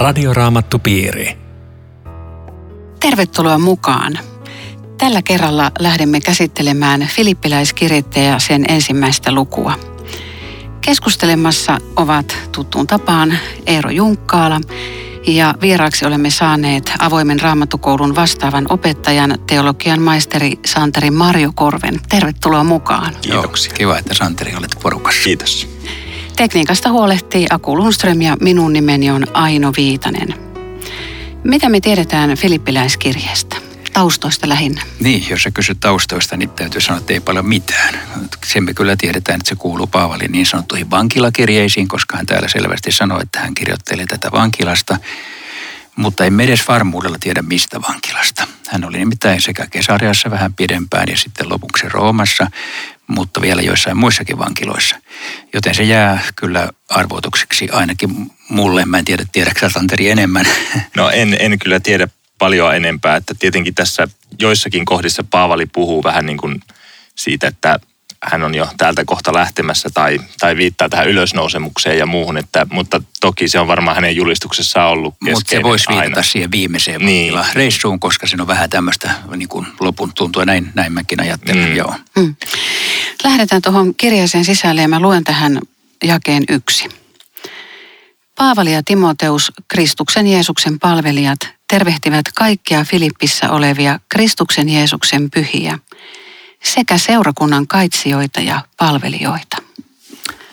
Radioraamattupiiri. Tervetuloa mukaan. Tällä kerralla lähdemme käsittelemään filippiläiskirjettä ja sen ensimmäistä lukua. Keskustelemassa ovat tuttuun tapaan Eero Junkkaala ja vieraaksi olemme saaneet avoimen raamattukoulun vastaavan opettajan, teologian maisteri Santeri Marjo Korven. Tervetuloa mukaan. Kiitoksia. Kiva, että Santeri olet porukassa. Kiitos. Tekniikasta huolehtii Aku Lundström ja minun nimeni on Aino Viitanen. Mitä me tiedetään filippiläiskirjeestä? Taustoista lähinnä. Niin, jos sä kysyt taustoista, niin täytyy sanoa, että ei paljon mitään. Sen me kyllä tiedetään, että se kuuluu Paavalin niin sanottuihin vankilakirjeisiin, koska hän täällä selvästi sanoi, että hän kirjoittelee tätä vankilasta. Mutta ei edes varmuudella tiedä mistä vankilasta. Hän oli nimittäin sekä Kesariassa vähän pidempään ja sitten lopuksi Roomassa, mutta vielä joissain muissakin vankiloissa. Joten se jää kyllä arvoitukseksi ainakin mulle. Mä en tiedä, tiedätkö Santeri enemmän? No en, en kyllä tiedä paljon enempää, että tietenkin tässä joissakin kohdissa Paavali puhuu vähän niin kuin siitä, että hän on jo täältä kohta lähtemässä tai, tai viittaa tähän ylösnousemukseen ja muuhun, että, mutta toki se on varmaan hänen julistuksessaan ollut Mutta se voisi viitata aina. siihen viimeiseen niin. reissuun, koska se on vähän tämmöistä niin kuin lopun tuntua, näin, näin mäkin ajattelen, mm. joo. Mm. Lähdetään tuohon kirjeeseen sisälle ja mä luen tähän jakeen yksi. Paavali ja Timoteus, Kristuksen Jeesuksen palvelijat, tervehtivät kaikkia Filippissä olevia Kristuksen Jeesuksen pyhiä sekä seurakunnan kaitsijoita ja palvelijoita.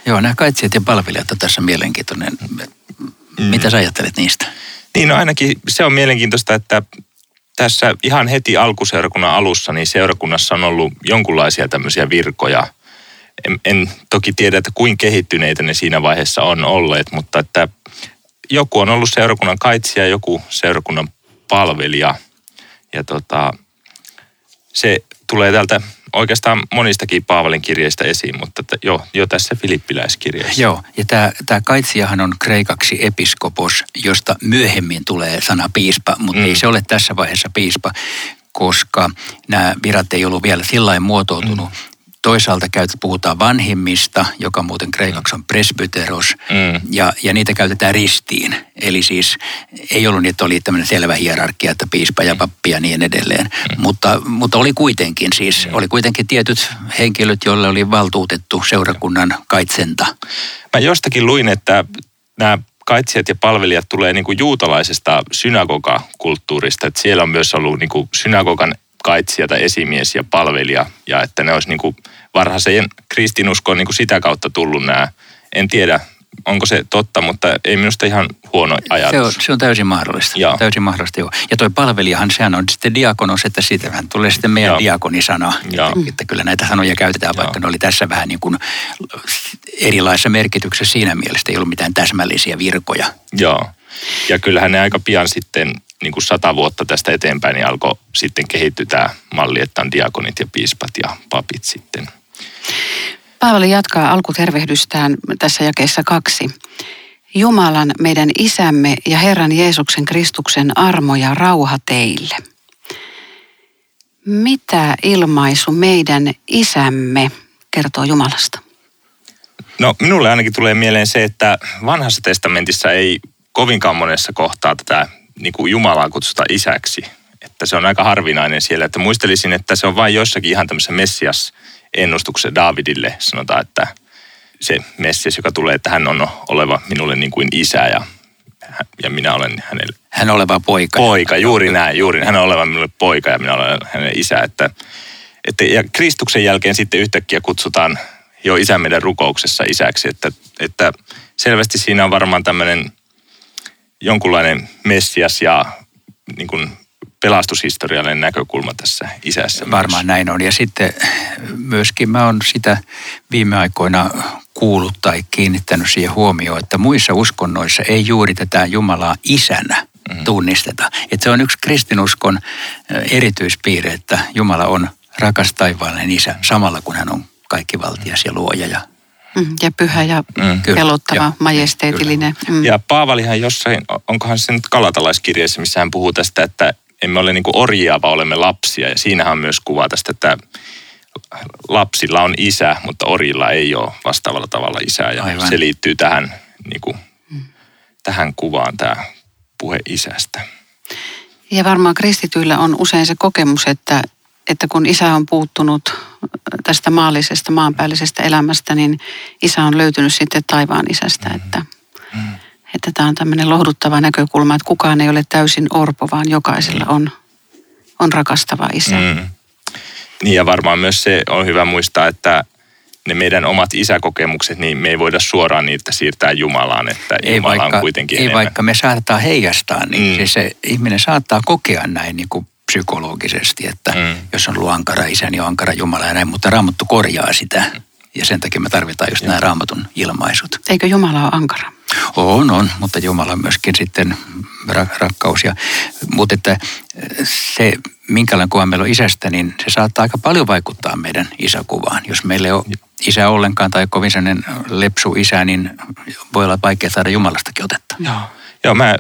Joo, nämä kaitsijat ja palvelijat on tässä mielenkiintoinen. Mm. Mitä sä ajattelet niistä? Niin, no ainakin se on mielenkiintoista, että tässä ihan heti alkuseurakunnan alussa, niin seurakunnassa on ollut jonkunlaisia tämmöisiä virkoja. En, en toki tiedä, että kuinka kehittyneitä ne siinä vaiheessa on olleet, mutta että joku on ollut seurakunnan kaitsija, joku seurakunnan palvelija. Ja tota, se tulee täältä oikeastaan monistakin Paavalin kirjeistä esiin, mutta että jo, jo tässä filippiläiskirjeessä. Joo, ja tämä, tämä kaitsijahan on kreikaksi episkopos, josta myöhemmin tulee sana piispa, mutta mm. ei se ole tässä vaiheessa piispa, koska nämä virat ei ollut vielä sillä muotoutunut. Mm. Toisaalta käyt, puhutaan vanhimmista, joka muuten kreikaksi on presbyteros, mm. ja, ja niitä käytetään ristiin. Eli siis ei ollut niin, että oli tämmöinen selvä hierarkia, että piispa ja pappi ja niin edelleen. Mm. Mutta, mutta oli kuitenkin siis, mm. oli kuitenkin tietyt henkilöt, joille oli valtuutettu seurakunnan kaitsenta. Mä jostakin luin, että nämä kaitsijat ja palvelijat tulee niin kuin juutalaisesta synagogakulttuurista, että siellä on myös ollut niin kuin synagogan kaitsija tai esimies ja palvelija, ja että ne olisi niin kuin varhaisen kristinuskoon niin kuin sitä kautta tullut nämä. En tiedä, onko se totta, mutta ei minusta ihan huono ajatus. Se on, se on täysin mahdollista. Joo. Täysin mahdollista, joo. Ja toi palvelijahan, sehän on sitten diakonos, että siitähän tulee sitten meidän joo. diakonisana. Joo. Että, että kyllä näitä sanoja käytetään, joo. vaikka ne oli tässä vähän niin kuin erilaisessa merkityksessä siinä mielessä. Ei ollut mitään täsmällisiä virkoja. Joo. Ja kyllähän ne aika pian sitten niin kuin sata vuotta tästä eteenpäin, niin alkoi sitten kehittyä tämä malli, että on diakonit ja piispat ja papit sitten. Paavali jatkaa alkutervehdystään tässä jakeessa kaksi. Jumalan, meidän isämme ja Herran Jeesuksen Kristuksen armo ja rauha teille. Mitä ilmaisu meidän isämme kertoo Jumalasta? No minulle ainakin tulee mieleen se, että vanhassa testamentissa ei kovinkaan monessa kohtaa tätä niin kuin Jumalaa kutsuta isäksi. Että se on aika harvinainen siellä. Että muistelisin, että se on vain jossakin ihan tämmöisessä Messias-ennustuksessa Davidille. Sanotaan, että se Messias, joka tulee, että hän on oleva minulle niin kuin isä ja, ja minä olen hänelle. Hän oleva poika. Poika, juuri näin, juuri. Hän on oleva minulle poika ja minä olen hänen isä. Että, että, ja Kristuksen jälkeen sitten yhtäkkiä kutsutaan jo isä meidän rukouksessa isäksi. Että, että selvästi siinä on varmaan tämmöinen jonkunlainen messias ja niin kuin pelastushistoriallinen näkökulma tässä isässä. Varmaan myös. näin on. Ja sitten myöskin mä oon sitä viime aikoina kuullut tai kiinnittänyt siihen huomioon, että muissa uskonnoissa ei juuri tätä Jumalaa isänä mm-hmm. tunnisteta. Että se on yksi kristinuskon erityispiirre, että Jumala on rakas taivaallinen isä samalla kun hän on kaikki valtias ja luoja ja ja pyhä ja mm, pelottava, ja, majesteetillinen. Mm. Ja Paavalihan jossain, onkohan se nyt kalatalaiskirjeessä, missä hän puhuu tästä, että emme ole niin orjia, vaan olemme lapsia. Ja siinähän on myös kuva tästä, että lapsilla on isä, mutta orjilla ei ole vastaavalla tavalla isää. Ja Aivan. se liittyy tähän, niin kuin, mm. tähän kuvaan, tämä puhe isästä. Ja varmaan kristityillä on usein se kokemus, että, että kun isä on puuttunut tästä maallisesta, maanpäällisestä elämästä, niin isä on löytynyt sitten taivaan isästä. Mm-hmm. Että, mm-hmm. että tämä on tämmöinen lohduttava näkökulma, että kukaan ei ole täysin orpo, vaan jokaisella on, on rakastava isä. Mm. Niin ja varmaan myös se on hyvä muistaa, että ne meidän omat isäkokemukset, niin me ei voida suoraan niitä siirtää Jumalaan, että ei Jumala vaikka, on kuitenkin Ei enemmän. vaikka me saattaa heijastaa, niin mm. siis se ihminen saattaa kokea näin niin kuin psykologisesti, että mm. jos on ollut ankara isä, niin on ankara Jumala ja näin, mutta Raamattu korjaa sitä. Ja sen takia me tarvitaan just nämä raamatun ilmaisut. Eikö Jumala ole ankara? On, on, mutta Jumala on myöskin sitten rakkaus. Ja, mutta että se, minkälainen kuva meillä on isästä, niin se saattaa aika paljon vaikuttaa meidän isäkuvaan. Jos meillä ei ole isä ollenkaan tai kovin sellainen lepsu isä, niin voi olla vaikea saada Jumalastakin otetta. Joo, Joo mä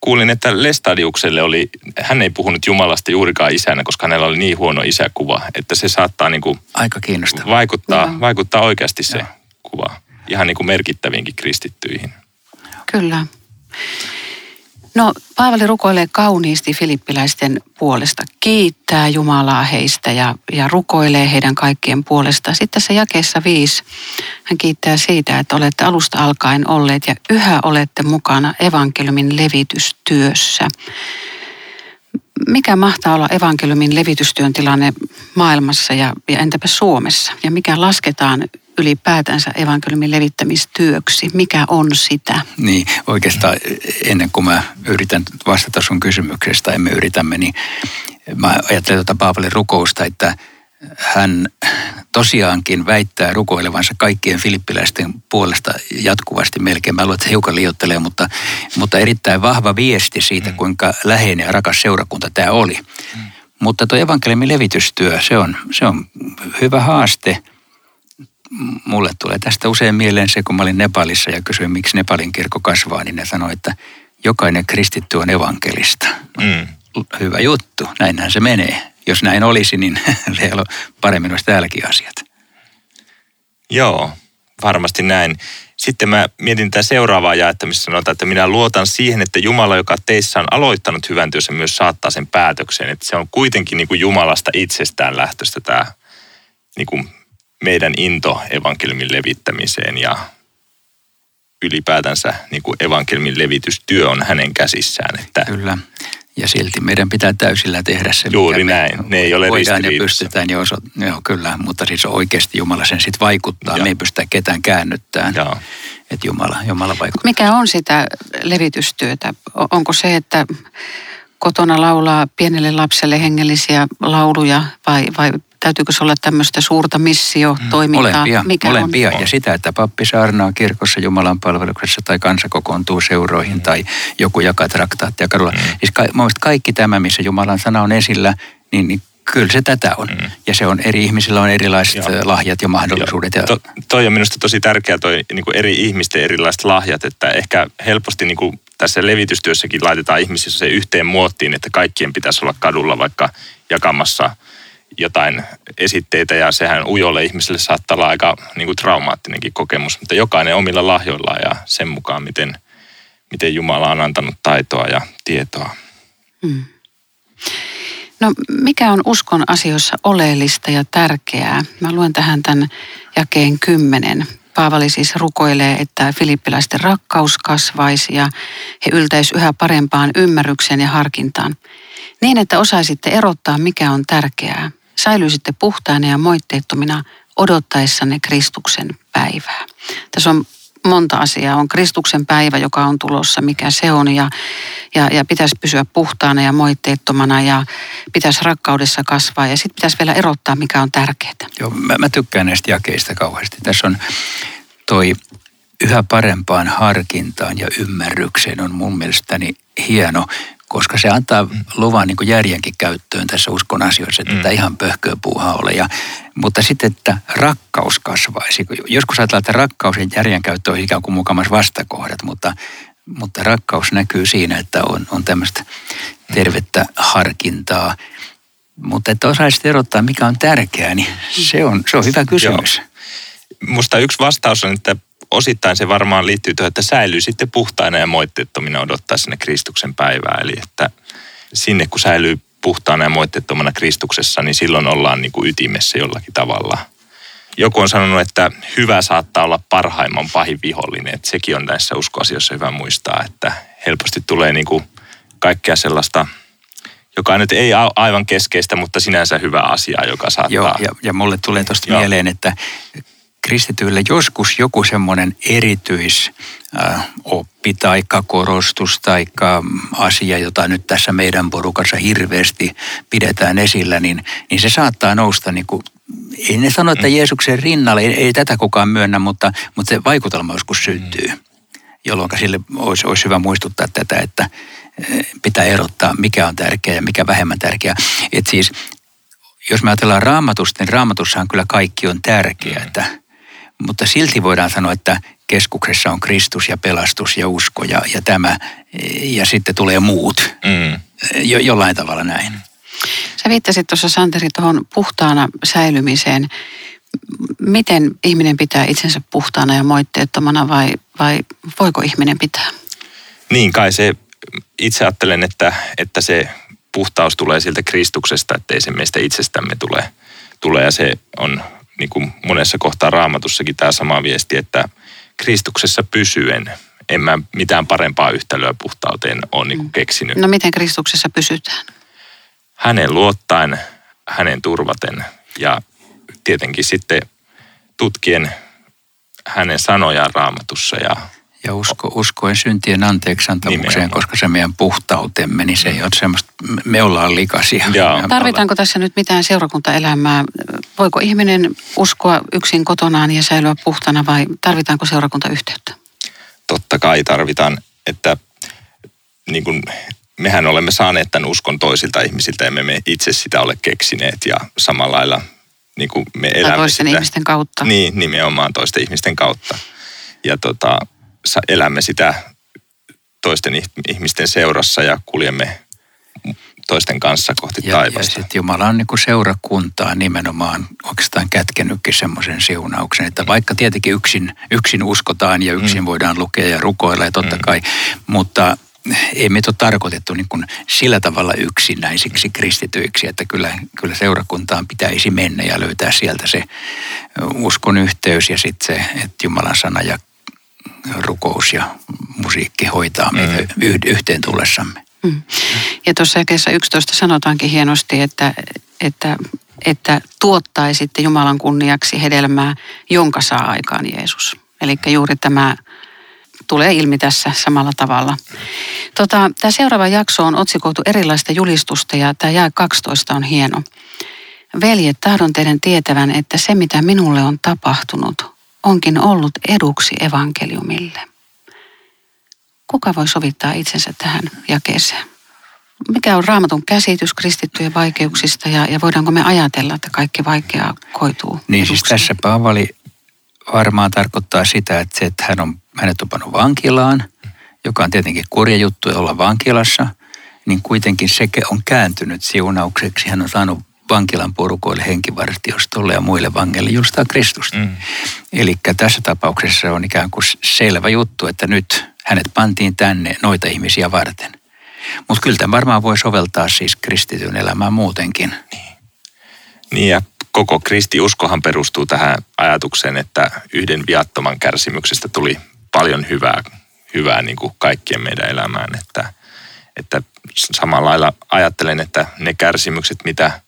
kuulin, että Lestadiukselle oli, hän ei puhunut Jumalasta juurikaan isänä, koska hänellä oli niin huono isäkuva, että se saattaa niin kuin Aika kiinnostavaa. Vaikuttaa, vaikuttaa oikeasti se Joo. kuva ihan niin kuin merkittäviinkin kristittyihin. Kyllä. No, Paavali rukoilee kauniisti filippiläisten puolesta, kiittää Jumalaa heistä ja, ja rukoilee heidän kaikkien puolesta. Sitten tässä jakeessa viisi hän kiittää siitä, että olette alusta alkaen olleet ja yhä olette mukana evankeliumin levitystyössä. Mikä mahtaa olla evankeliumin levitystyön tilanne maailmassa ja, ja entäpä Suomessa? Ja mikä lasketaan ylipäätänsä evankeliumin levittämistyöksi? Mikä on sitä? Niin, oikeastaan ennen kuin mä yritän vastata sun kysymyksestä, emme yritämme, niin mä ajattelen tuota Paavalin rukousta, että hän tosiaankin väittää rukoilevansa kaikkien filippiläisten puolesta jatkuvasti melkein. Mä luulen, että se hiukan liottelee, mutta, mutta erittäin vahva viesti siitä, mm. kuinka läheinen ja rakas seurakunta tämä oli. Mm. Mutta tuo evankeliumin levitystyö, se on, se on hyvä haaste – mulle tulee tästä usein mieleen se, kun mä olin Nepalissa ja kysyin, miksi Nepalin kirkko kasvaa, niin ne sanoi, että jokainen kristitty on evankelista. Mm. Hyvä juttu, näinhän se menee. Jos näin olisi, niin siellä paremmin olisi täälläkin asiat. Joo, varmasti näin. Sitten mä mietin tätä seuraavaa jaetta, missä sanotaan, että minä luotan siihen, että Jumala, joka teissä on aloittanut hyvän työssä, myös saattaa sen päätökseen. Että se on kuitenkin niin kuin Jumalasta itsestään lähtöstä tämä niin kuin meidän into evankeliumin levittämiseen ja ylipäätänsä niin kuin evankeliumin levitystyö on hänen käsissään. Että Kyllä. Ja silti meidän pitää täysillä tehdä se, Juuri mikä näin. Me ne ei ole voidaan ja pystytään. Jo oso, joo, kyllä, mutta siis oikeasti Jumala sen sitten vaikuttaa. Ja. Me ei pystytä ketään käännyttämään. Että Jumala, Jumala vaikuttaa. Mikä on sitä levitystyötä? Onko se, että kotona laulaa pienelle lapselle hengellisiä lauluja vai, vai täytyykö se olla tämmöistä suurta missiotoimintaa? Mm, molempia, Mikä molempia. On? ja sitä, että pappi saarnaa kirkossa Jumalan palveluksessa tai kansa kokoontuu seuroihin mm. tai joku jakaa traktaattia kadulla. Mm. Siis ka- kaikki tämä, missä Jumalan sana on esillä, niin, niin kyllä se tätä on. Mm. Ja se on eri ihmisillä on erilaiset Joo. lahjat ja mahdollisuudet. Ja... To, toi on minusta tosi tärkeää toi niin kuin eri ihmisten erilaiset lahjat, että ehkä helposti niin kuin tässä levitystyössäkin laitetaan ihmisissä se yhteen muottiin, että kaikkien pitäisi olla kadulla vaikka jakamassa – jotain esitteitä ja sehän ujolle ihmiselle saattaa olla aika niin kuin traumaattinenkin kokemus, mutta jokainen omilla lahjoillaan ja sen mukaan, miten, miten Jumala on antanut taitoa ja tietoa. Hmm. No mikä on uskon asioissa oleellista ja tärkeää? Mä luen tähän tämän jakeen kymmenen. Paavali siis rukoilee, että filippiläisten rakkaus kasvaisi ja he yltäisi yhä parempaan ymmärrykseen ja harkintaan. Niin, että osaisitte erottaa, mikä on tärkeää. Säilyisitte puhtaina ja moitteettomina odottaessanne Kristuksen päivää. Tässä on monta asiaa. On Kristuksen päivä, joka on tulossa, mikä se on. Ja, ja, ja pitäisi pysyä puhtaana ja moitteettomana ja pitäisi rakkaudessa kasvaa. Ja sitten pitäisi vielä erottaa, mikä on tärkeää. Joo, mä, mä tykkään näistä jakeista kauheasti. Tässä on toi yhä parempaan harkintaan ja ymmärrykseen on mun mielestäni hieno koska se antaa luvan niin järjenkin käyttöön tässä uskon asioissa, että mm. tämä ihan pöhköä puuhaa ole. Ja, mutta sitten, että rakkaus kasvaisi. Joskus ajatellaan, että rakkaus ja järjen käyttö on ikään kuin mukamassa vastakohdat, mutta, mutta rakkaus näkyy siinä, että on, on tämmöistä tervettä harkintaa. Mutta että osaisit erottaa, mikä on tärkeää, niin se on, se on hyvä kysymys. Joo. Musta yksi vastaus on, että osittain se varmaan liittyy tuohon, että säilyy sitten puhtaina ja moitteettomina odottaa sinne Kristuksen päivää. Eli että sinne kun säilyy puhtaana ja moitteettomana Kristuksessa, niin silloin ollaan niin kuin ytimessä jollakin tavalla. Joku on sanonut, että hyvä saattaa olla parhaimman pahin vihollinen. Että sekin on näissä uskoasioissa hyvä muistaa, että helposti tulee niin kuin kaikkea sellaista, joka nyt ei aivan keskeistä, mutta sinänsä hyvä asia, joka saattaa... Joo, ja, ja mulle tulee tuosta mieleen, että kristityille joskus joku semmoinen erityis oppi tai korostus tai asia, jota nyt tässä meidän porukassa hirveästi pidetään esillä, niin, niin se saattaa nousta niin kuin ei ne sano, että mm. Jeesuksen rinnalle, ei, ei tätä kukaan myönnä, mutta, mutta se vaikutelma joskus syntyy, mm. jolloin sille olisi, olisi hyvä muistuttaa tätä, että pitää erottaa, mikä on tärkeää ja mikä vähemmän tärkeää. Et siis, jos me ajatellaan raamatusta, niin raamatussahan kyllä kaikki on tärkeää. Mm. Mutta silti voidaan sanoa, että keskuksessa on Kristus ja pelastus ja usko ja, ja tämä, ja sitten tulee muut. Mm. Jo, jollain tavalla näin. Sä viittasit tuossa Santeri tuohon puhtaana säilymiseen. Miten ihminen pitää itsensä puhtaana ja moitteettomana vai, vai voiko ihminen pitää? Niin kai se, itse ajattelen, että, että se puhtaus tulee siltä Kristuksesta, ettei se meistä itsestämme tule, tule ja se on niin kuin monessa kohtaa raamatussakin tämä sama viesti, että Kristuksessa pysyen en mä mitään parempaa yhtälöä puhtauteen ole niin kuin mm. keksinyt. No miten Kristuksessa pysytään? Hänen luottaen, hänen turvaten ja tietenkin sitten tutkien hänen sanojaan raamatussa ja ja usko, uskoen syntien anteeksiantamukseen, koska se meidän puhtautemme, niin se ei ole semmoista, me ollaan likaisia. Jaa. Tarvitaanko tässä nyt mitään seurakuntaelämää? Voiko ihminen uskoa yksin kotonaan ja säilyä puhtana vai tarvitaanko seurakuntayhteyttä? Totta kai tarvitaan, että niin kuin mehän olemme saaneet tämän uskon toisilta ihmisiltä ja me, me itse sitä ole keksineet ja samalla lailla niin kuin me elämme tai toisten sitä. ihmisten kautta. Niin, nimenomaan toisten ihmisten kautta. Ja tota, elämme sitä toisten ihmisten seurassa ja kuljemme toisten kanssa kohti ja, taivasta. Ja sitten Jumala on niin kuin seurakuntaa nimenomaan oikeastaan kätkenytkin semmoisen siunauksen, että vaikka tietenkin yksin, yksin uskotaan ja yksin mm. voidaan lukea ja rukoilla ja totta mm. kai, mutta ei meitä ole tarkoitettu niin kuin sillä tavalla yksinäisiksi kristityiksi, että kyllä, kyllä seurakuntaan pitäisi mennä ja löytää sieltä se uskon yhteys ja sitten se, että Jumalan sana ja rukous ja musiikki hoitaa meitä mm. yhteen tullessamme. Mm. Ja tuossa jakeessa 11 sanotaankin hienosti, että, että, että tuottaisitte Jumalan kunniaksi hedelmää, jonka saa aikaan Jeesus. Eli juuri tämä tulee ilmi tässä samalla tavalla. Tota, tämä seuraava jakso on otsikoitu erilaista julistusta ja tämä jää 12 on hieno. Veljet, tahdon teidän tietävän, että se mitä minulle on tapahtunut, onkin ollut eduksi evankeliumille. Kuka voi sovittaa itsensä tähän jakeeseen? Mikä on raamatun käsitys kristittyjen vaikeuksista ja, ja voidaanko me ajatella, että kaikki vaikeaa koituu Niin eduksi? siis tässä Paavali varmaan tarkoittaa sitä, että se, että hän on, hänet on pannut vankilaan, joka on tietenkin kurja juttu olla vankilassa, niin kuitenkin se on kääntynyt siunaukseksi. Hän on saanut vankilan porukoille, henkivartiostolle ja muille vangeille justaa Kristusta. Mm. Eli tässä tapauksessa on ikään kuin selvä juttu, että nyt hänet pantiin tänne noita ihmisiä varten. Mutta kyllä tämä varmaan voi soveltaa siis kristityn elämään muutenkin. Niin. niin ja koko kristiuskohan perustuu tähän ajatukseen, että yhden viattoman kärsimyksestä tuli paljon hyvää, hyvää niin kuin kaikkien meidän elämään. Että, että samalla lailla ajattelen, että ne kärsimykset, mitä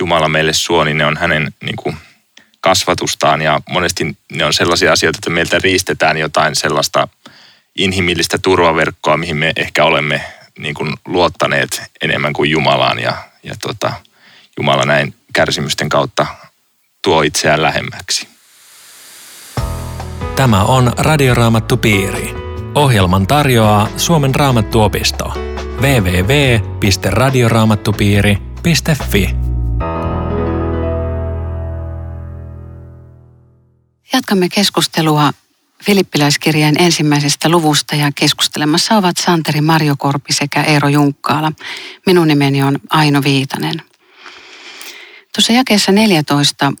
Jumala meille suo, niin ne on hänen niin kuin, kasvatustaan ja monesti ne on sellaisia asioita, että meiltä riistetään jotain sellaista inhimillistä turvaverkkoa, mihin me ehkä olemme niin kuin, luottaneet enemmän kuin Jumalaan ja, ja tota, Jumala näin kärsimysten kautta tuo itseään lähemmäksi. Tämä on Radioraamattu Piiri. Ohjelman tarjoaa Suomen raamattuopisto. www.radioraamattupiiri.fi Jatkamme keskustelua Filippiläiskirjeen ensimmäisestä luvusta ja keskustelemassa ovat Santeri Marjokorpi sekä Eero Junkkaala. Minun nimeni on Aino Viitanen. Tuossa jakeessa 14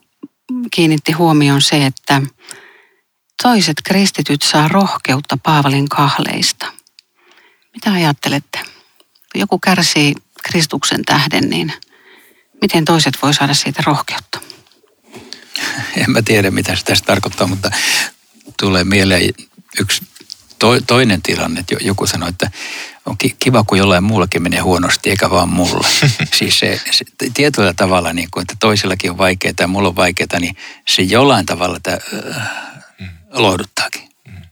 kiinnitti huomioon se, että toiset kristityt saa rohkeutta Paavalin kahleista. Mitä ajattelette? Joku kärsii Kristuksen tähden, niin miten toiset voi saada siitä rohkeutta? En mä tiedä, mitä se tässä tarkoittaa, mutta tulee mieleen yksi to, toinen tilanne, että joku sanoi, että on kiva, kun jollain muullakin menee huonosti, eikä vaan mulla. siis se, se tietyllä tavalla, niin kuin, että toisillakin on vaikeaa ja mulla on vaikeaa, niin se jollain tavalla tämä, äh, lohduttaakin. Mm.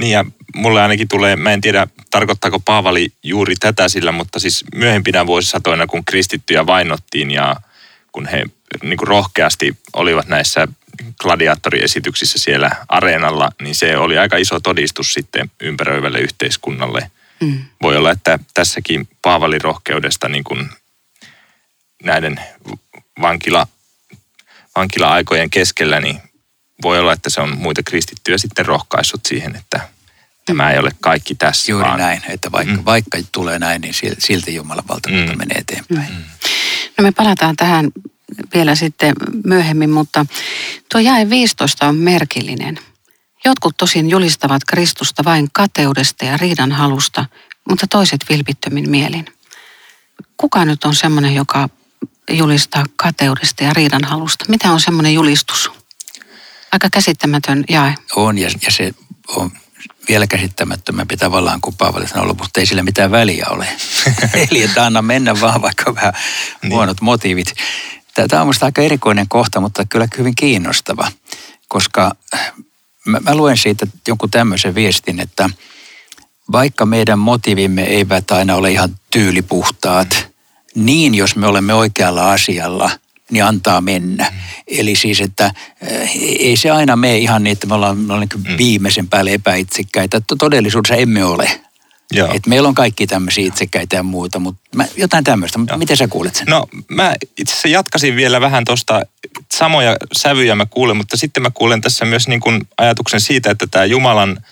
Niin ja mulle ainakin tulee, mä en tiedä tarkoittaako Paavali juuri tätä sillä, mutta siis myöhempinä vuosisatoina, kun kristittyjä vainottiin ja kun he niin kuin rohkeasti olivat näissä gladiaattoriesityksissä siellä areenalla, niin se oli aika iso todistus sitten ympäröivälle yhteiskunnalle. Mm. Voi olla, että tässäkin Paavalin rohkeudesta niin kuin näiden vankila, vankila-aikojen keskellä, niin voi olla, että se on muita kristittyjä sitten rohkaissut siihen, että tämä ei ole kaikki tässä. Juuri vaan. näin, että vaikka, mm. vaikka tulee näin, niin silti Jumalan valtakunta mm. menee eteenpäin. Mm. No me palataan tähän vielä sitten myöhemmin, mutta tuo jae 15 on merkillinen. Jotkut tosin julistavat Kristusta vain kateudesta ja riidan halusta, mutta toiset vilpittömin mielin. Kuka nyt on semmoinen, joka julistaa kateudesta ja riidan halusta? Mitä on semmoinen julistus? Aika käsittämätön jae. On, ja, ja se on vielä käsittämättömämpi tavallaan kuin Paavali sanoi mutta ei sillä mitään väliä ole. Eli että anna mennä vaan vaikka vähän niin. huonot motiivit. Tämä on minusta aika erikoinen kohta, mutta kyllä hyvin kiinnostava, koska mä, mä luen siitä jonkun tämmöisen viestin, että vaikka meidän motiivimme eivät aina ole ihan tyylipuhtaat, niin jos me olemme oikealla asialla, niin antaa mennä. Mm. Eli siis, että ei se aina mene ihan niin, että me ollaan, me ollaan niin viimeisen päälle epäitsekkäitä. Todellisuudessa emme ole. Joo. Et meillä on kaikki tämmöisiä itsekäitä ja muuta, mutta mä, jotain tämmöistä. Joo. Miten sä kuulet sen? No mä itse asiassa jatkasin vielä vähän tuosta, samoja sävyjä mä kuulen, mutta sitten mä kuulen tässä myös niin kuin ajatuksen siitä, että tämä Jumalan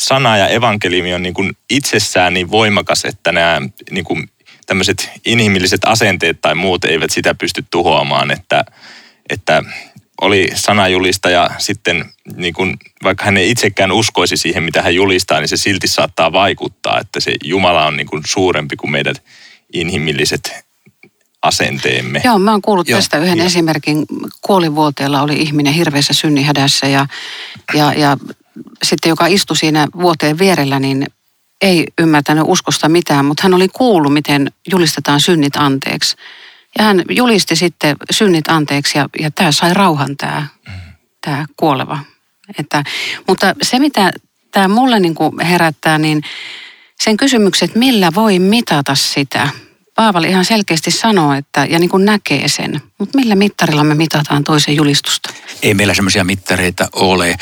sana ja evankeliumi on niin kuin itsessään niin voimakas, että nämä niin kuin tämmöiset inhimilliset asenteet tai muut eivät sitä pysty tuhoamaan, että, että oli sanajulista ja sitten niin kun, vaikka hän ei itsekään uskoisi siihen, mitä hän julistaa, niin se silti saattaa vaikuttaa, että se Jumala on niin kuin suurempi kuin meidät inhimilliset asenteemme. Joo, mä oon kuullut Joo, tästä yhden ja. esimerkin. Kuolivuoteella oli ihminen hirveässä synnihädässä ja, ja, ja sitten joka istui siinä vuoteen vierellä, niin ei ymmärtänyt uskosta mitään, mutta hän oli kuullut, miten julistetaan synnit anteeksi. Ja hän julisti sitten synnit anteeksi ja, ja tämä sai rauhan tämä, mm. tämä kuoleva. Että, mutta se, mitä tämä mulle niin kuin herättää, niin sen kysymykset, millä voi mitata sitä. Paavali ihan selkeästi sanoo, että, ja niin kuin näkee sen, mutta millä mittarilla me mitataan toisen julistusta? Ei meillä semmoisia mittareita ole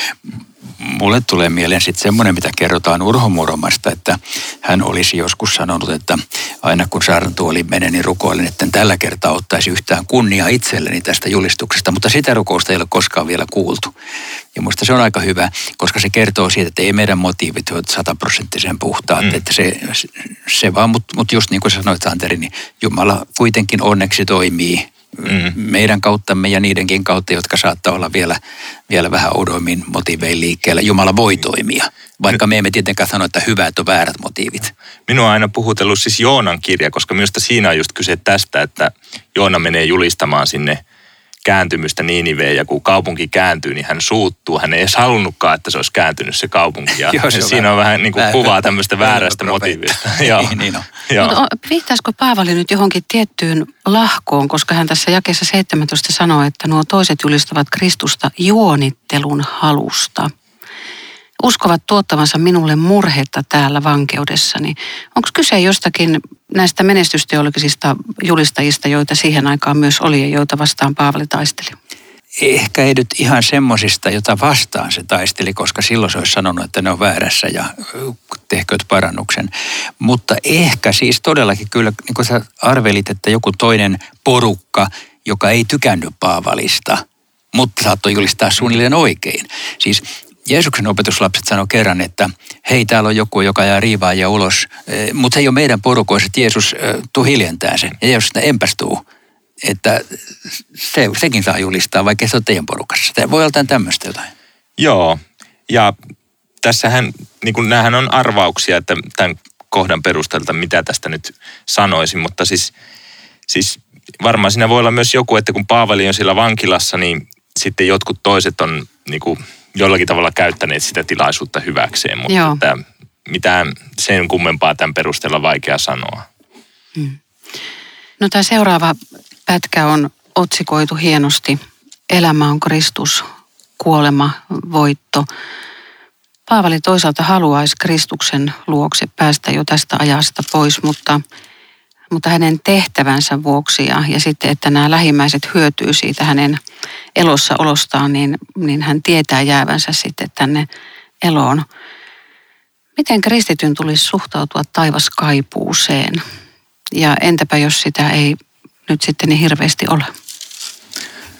mulle tulee mieleen sitten semmoinen, mitä kerrotaan Urho Muromasta, että hän olisi joskus sanonut, että aina kun saarnatuoli menee, niin rukoilen, että tällä kertaa ottaisi yhtään kunnia itselleni tästä julistuksesta, mutta sitä rukousta ei ole koskaan vielä kuultu. Ja musta se on aika hyvä, koska se kertoo siitä, että ei meidän motiivit ole sataprosenttisen puhtaat, mm. että se, se vaan, mutta mut just niin kuin sanoit Santeri, niin Jumala kuitenkin onneksi toimii mm. meidän kauttamme ja niidenkin kautta, jotka saattaa olla vielä, vielä vähän oudoimmin motiivein liikkeellä. Jumala voi toimia, vaikka me emme tietenkään sano, että hyvät on väärät motiivit. Minua on aina puhutellut siis Joonan kirja, koska minusta siinä on just kyse tästä, että Joona menee julistamaan sinne – kääntymystä Niiniveen ja kun kaupunki kääntyy, niin hän suuttuu. Hän ei edes halunnutkaan, että se olisi kääntynyt se kaupunki. Ja Joo, se siinä on vähän niin kuin kuvaa tämmöistä väärästä motiivista. Joo. niin, niin on. Mutta viittaisiko Paavali nyt johonkin tiettyyn lahkoon, koska hän tässä jakeessa 17 sanoo, että nuo toiset julistavat Kristusta juonittelun halusta – uskovat tuottavansa minulle murhetta täällä vankeudessani. Onko kyse jostakin näistä menestysteologisista julistajista, joita siihen aikaan myös oli ja joita vastaan Paavali taisteli? Ehkä ei nyt ihan semmosista, jota vastaan se taisteli, koska silloin se olisi sanonut, että ne on väärässä ja tehkööt parannuksen. Mutta ehkä siis todellakin kyllä, niin kuin sä arvelit, että joku toinen porukka, joka ei tykännyt Paavalista, mutta saattoi julistaa suunnilleen oikein. Siis Jeesuksen opetuslapset sanoi kerran, että hei, täällä on joku, joka jää riivaajia ulos, eh, mutta se ei ole meidän porukoissa, että Jeesus, eh, tuu hiljentää sen. Ja Jeesus empästuu, että se, sekin saa julistaa, vaikka se on teidän porukassa. Tämä voi olla tämmöistä jotain. Joo, Ja tässähän, niin kuin näähän on arvauksia, että tämän kohdan perusteelta, mitä tästä nyt sanoisin, mutta siis, siis varmaan siinä voi olla myös joku, että kun Paavali on siellä vankilassa, niin sitten jotkut toiset on niin kuin jollakin tavalla käyttäneet sitä tilaisuutta hyväkseen, mutta Joo. että mitään sen kummempaa tämän perusteella vaikea sanoa. Hmm. No tämä seuraava pätkä on otsikoitu hienosti. Elämä on Kristus, kuolema, voitto. Paavali toisaalta haluaisi Kristuksen luokse päästä jo tästä ajasta pois, mutta, mutta hänen tehtävänsä vuoksi ja, ja sitten, että nämä lähimmäiset hyötyy siitä hänen elossa olostaan, niin, niin hän tietää jäävänsä sitten tänne eloon. Miten kristityn tulisi suhtautua taivaskaipuuseen? Ja entäpä jos sitä ei nyt sitten niin hirveästi ole?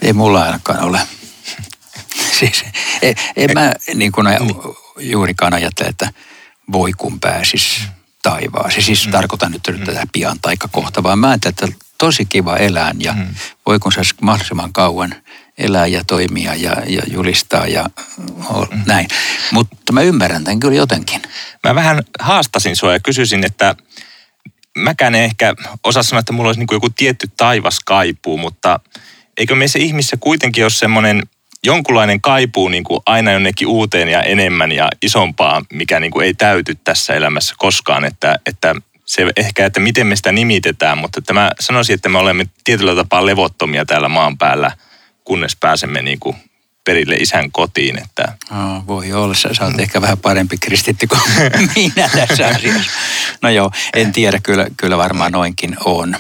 Ei mulla ainakaan ole. siis, en, en mä niin kuin juurikaan ajattele, että voi kun pääsis taivaaseen. Siis mm. tarkoitan nyt mm. tätä pian taikka kohta, vaan mä ajattelen, että tosi kiva elää ja mm. voi kun saisi mahdollisimman kauan elää ja toimia ja, ja julistaa ja mm. näin. Mutta mä ymmärrän tämän kyllä jotenkin. Mä vähän haastasin sua ja kysyisin, että mäkään en ehkä osaa sanoa, että mulla olisi niin joku tietty taivas kaipuu, mutta eikö meissä ihmissä kuitenkin ole semmoinen jonkunlainen kaipuu niin kuin aina jonnekin uuteen ja enemmän ja isompaa, mikä niin kuin ei täyty tässä elämässä koskaan, että, että se ehkä, että miten me sitä nimitetään, mutta että mä sanoisin, että me olemme tietyllä tapaa levottomia täällä maan päällä, kunnes pääsemme niin kuin perille isän kotiin. Että... Oh, voi olla, sä, sä oot mm. ehkä vähän parempi kristitty kuin minä tässä asiassa. No joo, en tiedä, kyllä, kyllä varmaan noinkin on.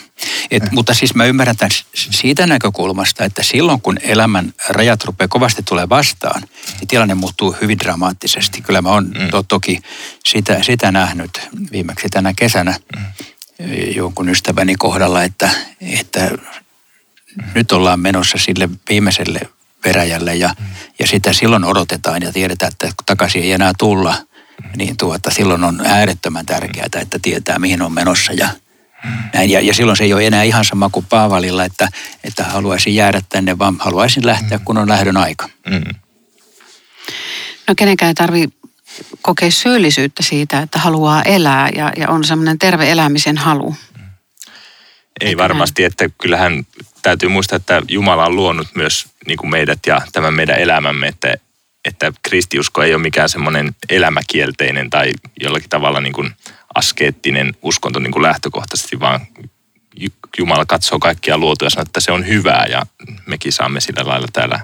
Et, mm. Mutta siis mä ymmärrän tämän siitä näkökulmasta, että silloin kun elämän rajat rupeaa kovasti tulee vastaan, niin tilanne muuttuu hyvin dramaattisesti. Kyllä mä oon mm. to, toki sitä, sitä nähnyt viimeksi tänä kesänä mm. jonkun ystäväni kohdalla, että, että nyt ollaan menossa sille viimeiselle veräjälle ja, mm. ja sitä silloin odotetaan ja tiedetään, että kun takaisin ei enää tulla, mm. niin tuota, silloin on äärettömän tärkeää, että tietää mihin on menossa ja mm. näin. Ja, ja silloin se ei ole enää ihan sama kuin Paavalilla, että, että haluaisin jäädä tänne, vaan haluaisin lähteä, kun on lähdön aika. Mm. No kenenkään ei tarvitse kokea syyllisyyttä siitä, että haluaa elää ja, ja on semmoinen terve elämisen halu. Ei varmasti, että kyllähän täytyy muistaa, että Jumala on luonut myös niin kuin meidät ja tämän meidän elämämme, että, että kristiusko ei ole mikään semmoinen elämäkielteinen tai jollakin tavalla niin kuin askeettinen uskonto niin kuin lähtökohtaisesti, vaan Jumala katsoo kaikkia luotuja ja sanoo, että se on hyvää ja mekin saamme sillä lailla täällä,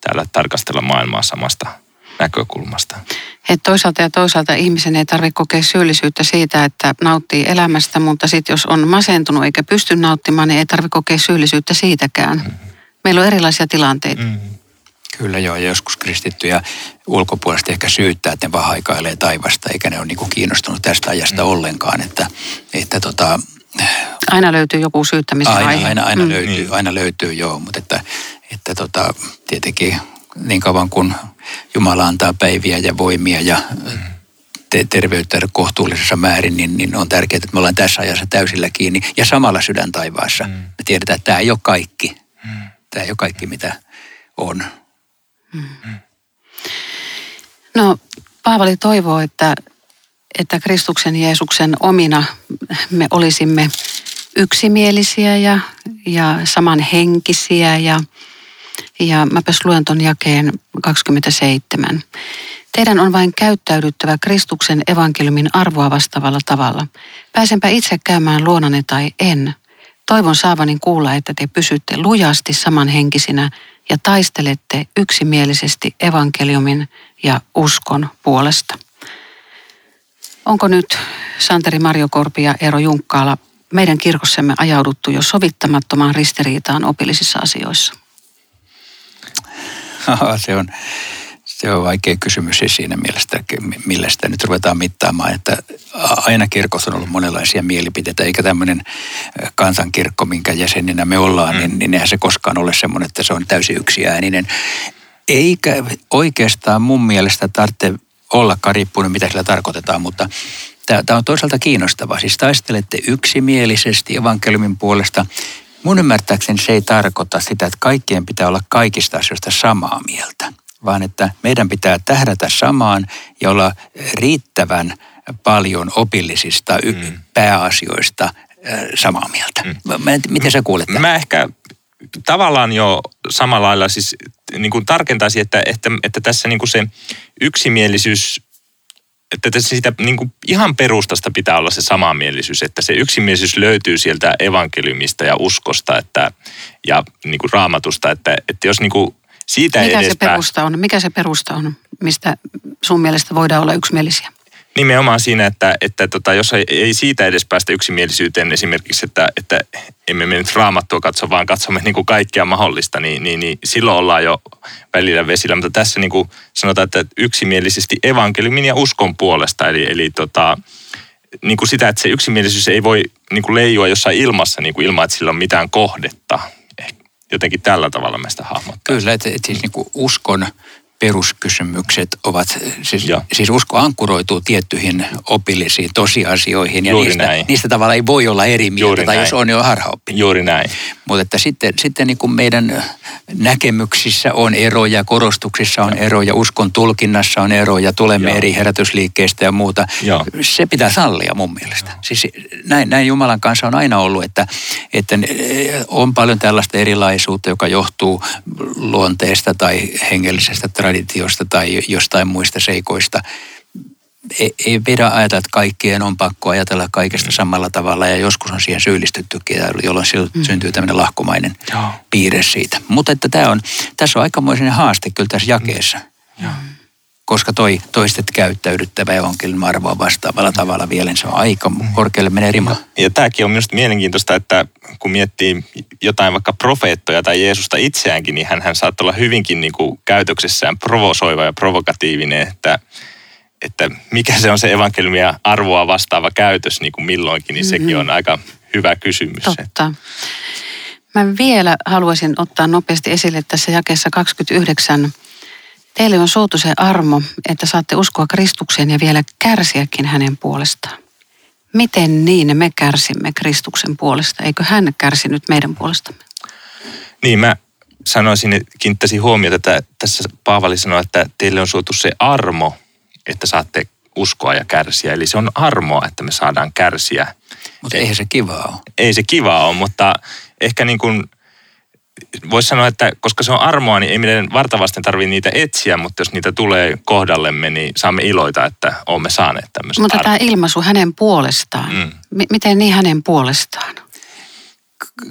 täällä tarkastella maailmaa samasta näkökulmasta. Et toisaalta ja toisaalta ihmisen ei tarvitse kokea syyllisyyttä siitä, että nauttii elämästä, mutta sitten jos on masentunut eikä pysty nauttimaan, niin ei tarvitse kokea syyllisyyttä siitäkään. Mm-hmm. Meillä on erilaisia tilanteita. Mm-hmm. Kyllä joo, ja joskus kristittyjä ulkopuolesta ehkä syyttää, että ne vaan haikailee taivasta, eikä ne ole niin kiinnostunut tästä ajasta mm. ollenkaan. Että, että tota, aina löytyy joku syyttämisen aina, aihe. Aina, aina, mm. löytyy, niin. aina löytyy, joo, mutta että, että tota, tietenkin niin kauan kuin Jumala antaa päiviä ja voimia ja te- terveyttä kohtuullisessa määrin, niin, niin on tärkeää, että me ollaan tässä ajassa täysillä kiinni ja samalla sydän taivaassa. Mm. Me tiedetään, että tämä ei ole kaikki. Mm. Tämä ei ole kaikki, mitä on. Mm. No, Paavali toivoo, että, että Kristuksen Jeesuksen omina me olisimme yksimielisiä ja, ja samanhenkisiä ja ja mäpäs luen ton jakeen 27. Teidän on vain käyttäydyttävä Kristuksen evankeliumin arvoa vastaavalla tavalla. Pääsenpä itse käymään luonanne tai en. Toivon saavani kuulla, että te pysytte lujasti samanhenkisinä ja taistelette yksimielisesti evankeliumin ja uskon puolesta. Onko nyt Santeri Marjokorpi ja Eero Junkkaala meidän kirkossemme ajauduttu jo sovittamattomaan ristiriitaan opillisissa asioissa? Se on, se on vaikea kysymys siis siinä mielessä, millä sitä nyt ruvetaan mittaamaan, että aina kirkossa on ollut monenlaisia mielipiteitä, eikä tämmöinen kansankirkko, minkä jäseninä me ollaan, mm. niin, niin eihän se koskaan ole semmoinen, että se on täysin yksiääninen. Eikä oikeastaan mun mielestä tarvitse olla riippuun, mitä sillä tarkoitetaan, mutta tämä on toisaalta kiinnostavaa. Siis taistelette yksimielisesti evankeliumin puolesta Mun ymmärtääkseni se ei tarkoita sitä, että kaikkien pitää olla kaikista asioista samaa mieltä, vaan että meidän pitää tähdätä samaan ja olla riittävän paljon opillisista mm. pääasioista äh, samaa mieltä. Mm. Miten sä kuulet? Mä ehkä tavallaan jo samalla lailla siis niin kuin tarkentaisin, että, että, että tässä niin kuin se yksimielisyys että tässä siitä niin kuin ihan perustasta pitää olla se samanmielisyys, että se yksimielisyys löytyy sieltä evankeliumista ja uskosta että, ja niin kuin raamatusta, että, että jos niin kuin siitä Mikä edes se perusta on? Mikä se perusta on, mistä sun mielestä voidaan olla yksimielisiä? Nimenomaan siinä, että, että tota, jos ei, siitä edes päästä yksimielisyyteen esimerkiksi, että, että emme me nyt raamattua katso, vaan katsomme niin kuin kaikkea mahdollista, niin, niin, niin silloin ollaan jo välillä vesillä. Mutta tässä niin kuin sanotaan, että yksimielisesti evankeliumin ja uskon puolesta, eli, eli tota, niin kuin sitä, että se yksimielisyys ei voi niin kuin leijua jossain ilmassa niin kuin ilman, että sillä on mitään kohdetta. Jotenkin tällä tavalla mä sitä hahmottaa. Kyllä, että, että siis niin kuin uskon peruskysymykset ovat, siis, siis usko ankkuroituu tiettyihin opillisiin tosiasioihin ja niistä, niistä tavalla ei voi olla eri mieltä Juuri tai näin. jos on jo harhaoppinut. Juuri näin. Mutta että sitten, sitten niin kuin meidän näkemyksissä on eroja, korostuksissa on eroja, uskon tulkinnassa on eroja, tulemme Joo. eri herätysliikkeistä ja muuta. Joo. Se pitää sallia mun mielestä. Joo. Siis näin, näin Jumalan kanssa on aina ollut, että, että on paljon tällaista erilaisuutta, joka johtuu luonteesta tai hengellisestä traditiosta traditiosta tai jostain muista seikoista. Ei, ei pidä ajatella, että kaikkien on pakko ajatella kaikesta mm. samalla tavalla ja joskus on siihen syyllistyttykin, jolloin mm. syntyy tämmöinen lahkomainen Joo. piirre siitä. Mutta että tämä on, tässä on aikamoinen haaste kyllä tässä jakeessa. Mm koska toi toistet käyttäydyttävä evankeliumin arvoa vastaavalla tavalla vielä, niin se on aika korkealle menee rima. Ja tämäkin on minusta mielenkiintoista, että kun miettii jotain vaikka profeettoja tai Jeesusta itseäänkin, niin hän, hän saattaa olla hyvinkin niin kuin käytöksessään provosoiva ja provokatiivinen, että, että mikä se on se evankeliumia arvoa vastaava käytös niin kuin milloinkin, niin sekin mm-hmm. on aika hyvä kysymys. Totta. Mä vielä haluaisin ottaa nopeasti esille tässä jakeessa 29 Teille on suotu se armo, että saatte uskoa Kristukseen ja vielä kärsiäkin hänen puolestaan. Miten niin me kärsimme Kristuksen puolesta? Eikö hän kärsinyt meidän puolestamme? Niin, mä sanoisin, että kiinnittäisin huomiota, että tässä Paavali sanoi, että teille on suotu se armo, että saatte uskoa ja kärsiä. Eli se on armoa, että me saadaan kärsiä. Mutta eihän se kivaa ole. Ei se kivaa ole, mutta ehkä niin kuin – voisi sanoa, että koska se on armoa, niin ei meidän vartavasten tarvitse niitä etsiä, mutta jos niitä tulee kohdallemme, niin saamme iloita, että olemme saaneet tämmöistä Mutta tämä ilmaisu hänen puolestaan, mm. M- miten niin hänen puolestaan?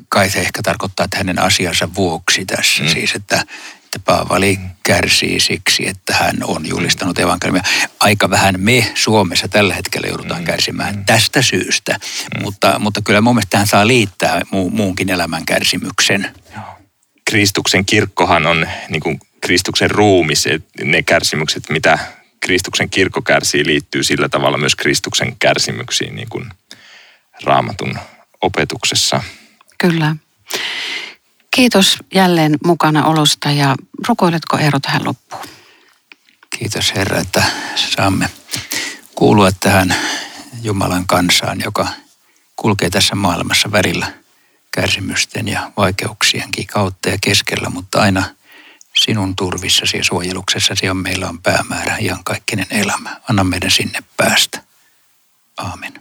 Kai se ehkä tarkoittaa, että hänen asiansa vuoksi tässä, mm. siis että, että Paavali kärsii siksi, että hän on julistanut evankeliumia. Aika vähän me Suomessa tällä hetkellä joudutaan mm. kärsimään mm. tästä syystä, mm. mutta, mutta kyllä mun mielestä hän saa liittää mu, muunkin elämän kärsimyksen. Kristuksen kirkkohan on niin kuin Kristuksen ruumis, ne kärsimykset, mitä Kristuksen kirkko kärsii, liittyy sillä tavalla myös Kristuksen kärsimyksiin niin kuin raamatun opetuksessa. Kyllä. Kiitos jälleen mukana olosta ja rukoiletko Eero tähän loppuun? Kiitos Herra, että saamme kuulua tähän Jumalan kansaan, joka kulkee tässä maailmassa värillä – kärsimysten ja vaikeuksienkin kautta ja keskellä, mutta aina sinun turvissasi ja suojeluksessasi on meillä on päämäärä kaikkinen elämä. Anna meidän sinne päästä. Aamen.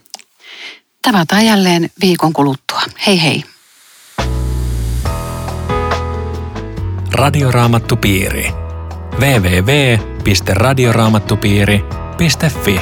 Tavataan jälleen viikon kuluttua. Hei hei. Radioraamattupiiri. www.radioraamattupiiri.fi